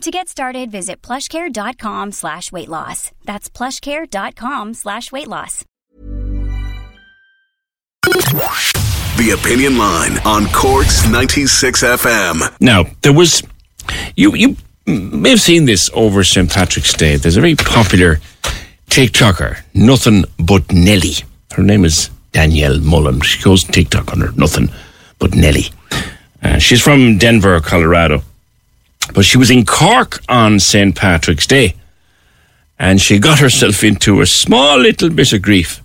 To get started, visit plushcare.com slash weight loss. That's plushcare.com slash weight loss. The Opinion Line on Cork's 96 FM. Now, there was, you, you may have seen this over St. Patrick's Day. There's a very popular TikToker, Nothing But Nelly. Her name is Danielle Mullen. She goes TikTok under Nothing But Nelly. Uh, she's from Denver, Colorado. But she was in Cork on St. Patrick's Day. And she got herself into a small little bit of grief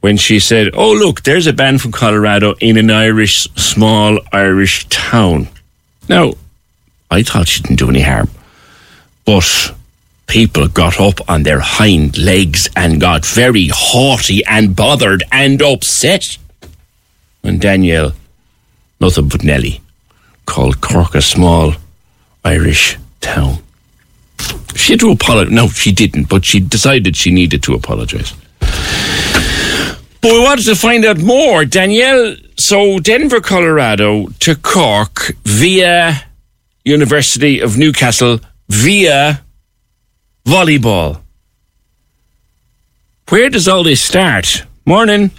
when she said, Oh, look, there's a band from Colorado in an Irish, small Irish town. Now, I thought she didn't do any harm. But people got up on their hind legs and got very haughty and bothered and upset when Danielle, nothing but Nelly, called Cork a small Irish town. She had to apologize. No, she didn't, but she decided she needed to apologize. But we wanted to find out more. Danielle, so Denver, Colorado to Cork via University of Newcastle via volleyball. Where does all this start? Morning.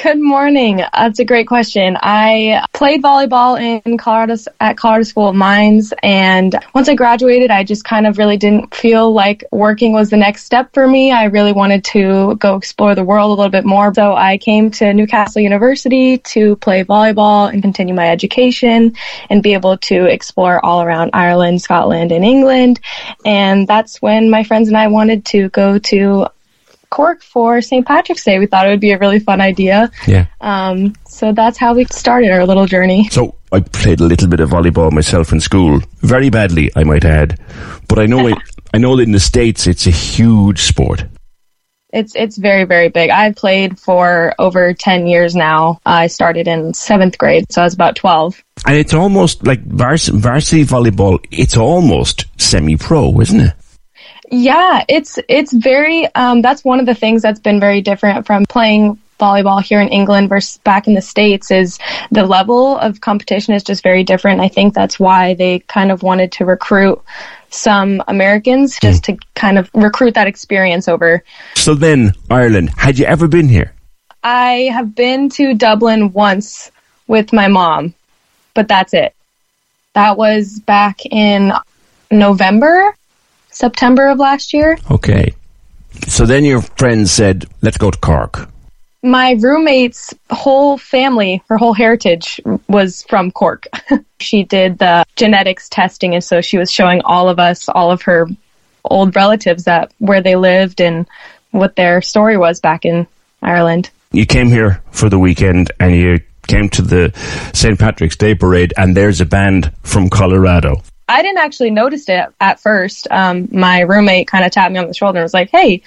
Good morning. That's a great question. I played volleyball in Colorado at Colorado School of Mines, and once I graduated, I just kind of really didn't feel like working was the next step for me. I really wanted to go explore the world a little bit more. So I came to Newcastle University to play volleyball and continue my education and be able to explore all around Ireland, Scotland, and England. And that's when my friends and I wanted to go to Cork for St. Patrick's Day. We thought it would be a really fun idea. Yeah. Um, so that's how we started our little journey. So I played a little bit of volleyball myself in school, very badly, I might add. But I know it. I know that in the states it's a huge sport. It's it's very very big. I've played for over ten years now. I started in seventh grade, so I was about twelve. And it's almost like vars- varsity volleyball. It's almost semi-pro, isn't it? Yeah, it's it's very. Um, that's one of the things that's been very different from playing volleyball here in England versus back in the states. Is the level of competition is just very different. I think that's why they kind of wanted to recruit some Americans just to kind of recruit that experience over. So then, Ireland. Had you ever been here? I have been to Dublin once with my mom, but that's it. That was back in November, September of last year. Okay. So then your friends said, "Let's go to Cork." My roommate's whole family, her whole heritage was from Cork. she did the genetics testing, and so she was showing all of us, all of her old relatives, that where they lived and what their story was back in Ireland. You came here for the weekend, and you came to the St. Patrick's Day parade, and there's a band from Colorado. I didn't actually notice it at first. Um, my roommate kind of tapped me on the shoulder and was like, "Hey,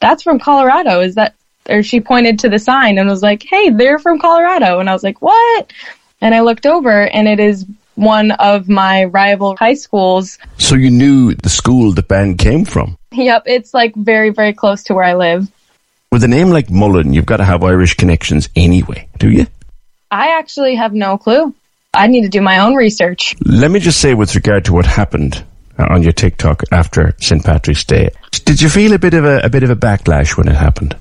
that's from Colorado. Is that?" Or she pointed to the sign and was like, "Hey, they're from Colorado." And I was like, "What?" And I looked over, and it is one of my rival high schools. So you knew the school the band came from. Yep, it's like very, very close to where I live. With a name like Mullen, you've got to have Irish connections anyway, do you? I actually have no clue. I need to do my own research. Let me just say, with regard to what happened uh, on your TikTok after St. Patrick's Day, did you feel a bit of a, a bit of a backlash when it happened?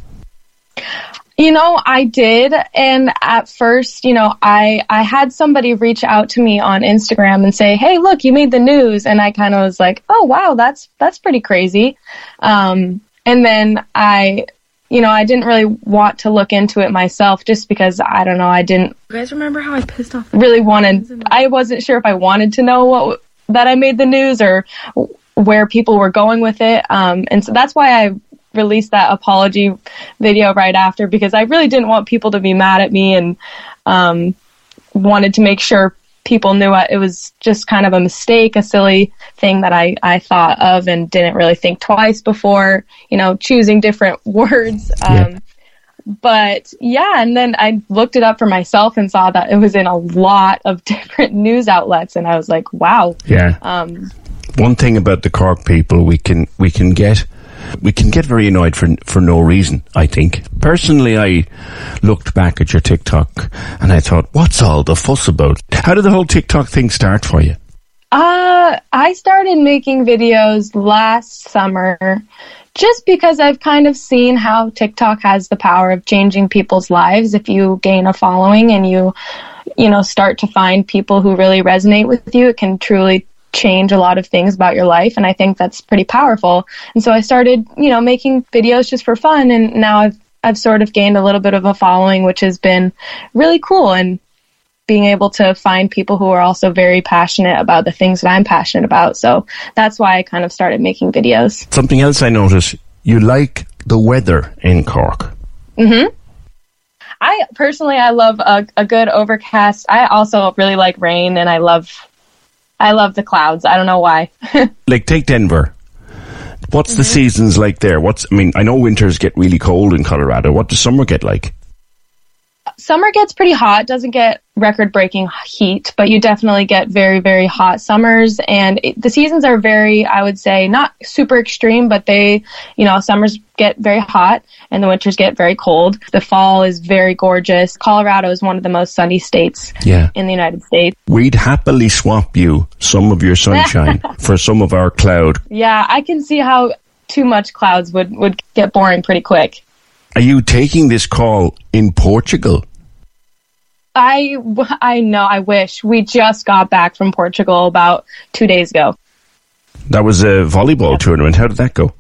You know, I did. And at first, you know, I, I had somebody reach out to me on Instagram and say, Hey, look, you made the news. And I kind of was like, Oh, wow, that's, that's pretty crazy. Um, and then I you know, I didn't really want to look into it myself just because I don't know, I didn't You guys remember how I pissed off? really wanted I wasn't sure if I wanted to know what that I made the news or where people were going with it. Um, and so that's why I released that apology video right after because I really didn't want people to be mad at me and um, wanted to make sure people knew I, it was just kind of a mistake, a silly thing that I, I thought of and didn't really think twice before, you know, choosing different words. Um, Yeah. But yeah, and then I looked it up for myself and saw that it was in a lot of different news outlets, and I was like, wow. Yeah. Um, One thing about the Cork people, we can we can get we can get very annoyed for for no reason. I think personally, I looked back at your TikTok and I thought, what's all the fuss about? How did the whole TikTok thing start for you? Uh, I started making videos last summer just because I've kind of seen how TikTok has the power of changing people's lives if you gain a following and you, you know, start to find people who really resonate with you. It can truly change a lot of things about your life and I think that's pretty powerful. And so I started, you know, making videos just for fun and now I've I've sort of gained a little bit of a following which has been really cool and being able to find people who are also very passionate about the things that I'm passionate about. So that's why I kind of started making videos. Something else I noticed, you like the weather in Cork. Mhm. I personally, I love a, a good overcast. I also really like rain and I love, I love the clouds. I don't know why. Like take Denver. What's the mm-hmm. seasons like there? What's I mean, I know winters get really cold in Colorado. What does summer get like? Summer gets pretty hot, doesn't get record breaking heat, but you definitely get very, very hot summers. And it, the seasons are very, I would say, not super extreme, but they, you know, summers get very hot and the winters get very cold. The fall is very gorgeous. Colorado is one of the most sunny states Yeah. in the United States. We'd happily swap you some of your sunshine for some of our cloud. Yeah, I can see how too much clouds would, would get boring pretty quick. Are you taking this call in Portugal? I, I know, I wish. We just got back from Portugal about two days ago. That was a volleyball tournament. How did that go?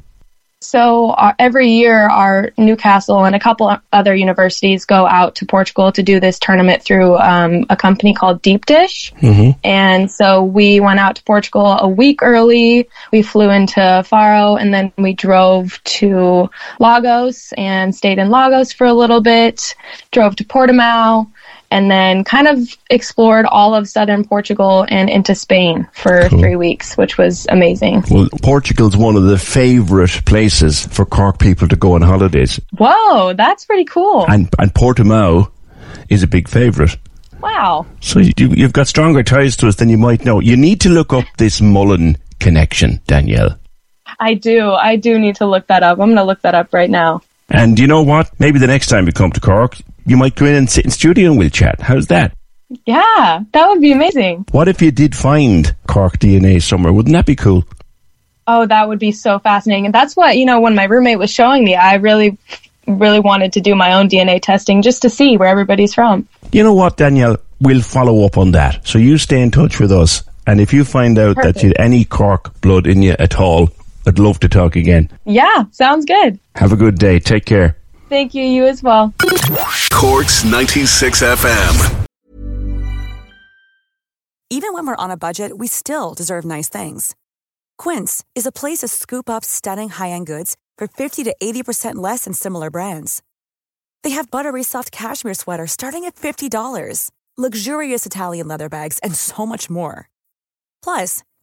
So uh, every year, our Newcastle and a couple other universities go out to Portugal to do this tournament through um, a company called Deep Dish. And so we went out to Portugal a week early. We flew into Faro and then we drove to Lagos and stayed in Lagos for a little bit. Drove to Portimao. And then kind of explored all of southern Portugal and into Spain for three weeks, which was amazing. Well, Portugal's one of the favourite places for Cork people to go on holidays, Whoa, that's pretty cool. and and Portimao is a big favourite. Wow. So you, you've got stronger ties to us than you might know. You need to look up this Mullen connection, Danielle. I do. I do need to look that up. I'm going to look that up right now. And you know what? Maybe the next time you come to Cork, you might go in and sit in studio and we'll chat. How's that? Yeah, that would be amazing. What if you did find Cork DNA somewhere? Wouldn't that be cool? Oh, that would be so fascinating. And that's what, you know, when my roommate was showing me, I really, really wanted to do my own DNA testing just to see where everybody's from. You know what, Danielle? We'll follow up on that. So you stay in touch with us. And if you find out that you had any Cork blood in you at all, I'd love to talk again. Yeah, sounds good. Have a good day. Take care. Thank you. You as well. Corks 96 FM. Even when we're on a budget, we still deserve nice things. Quince is a place to scoop up stunning high-end goods for 50 to 80% less than similar brands. They have buttery soft cashmere sweaters starting at $50, luxurious Italian leather bags, and so much more. Plus,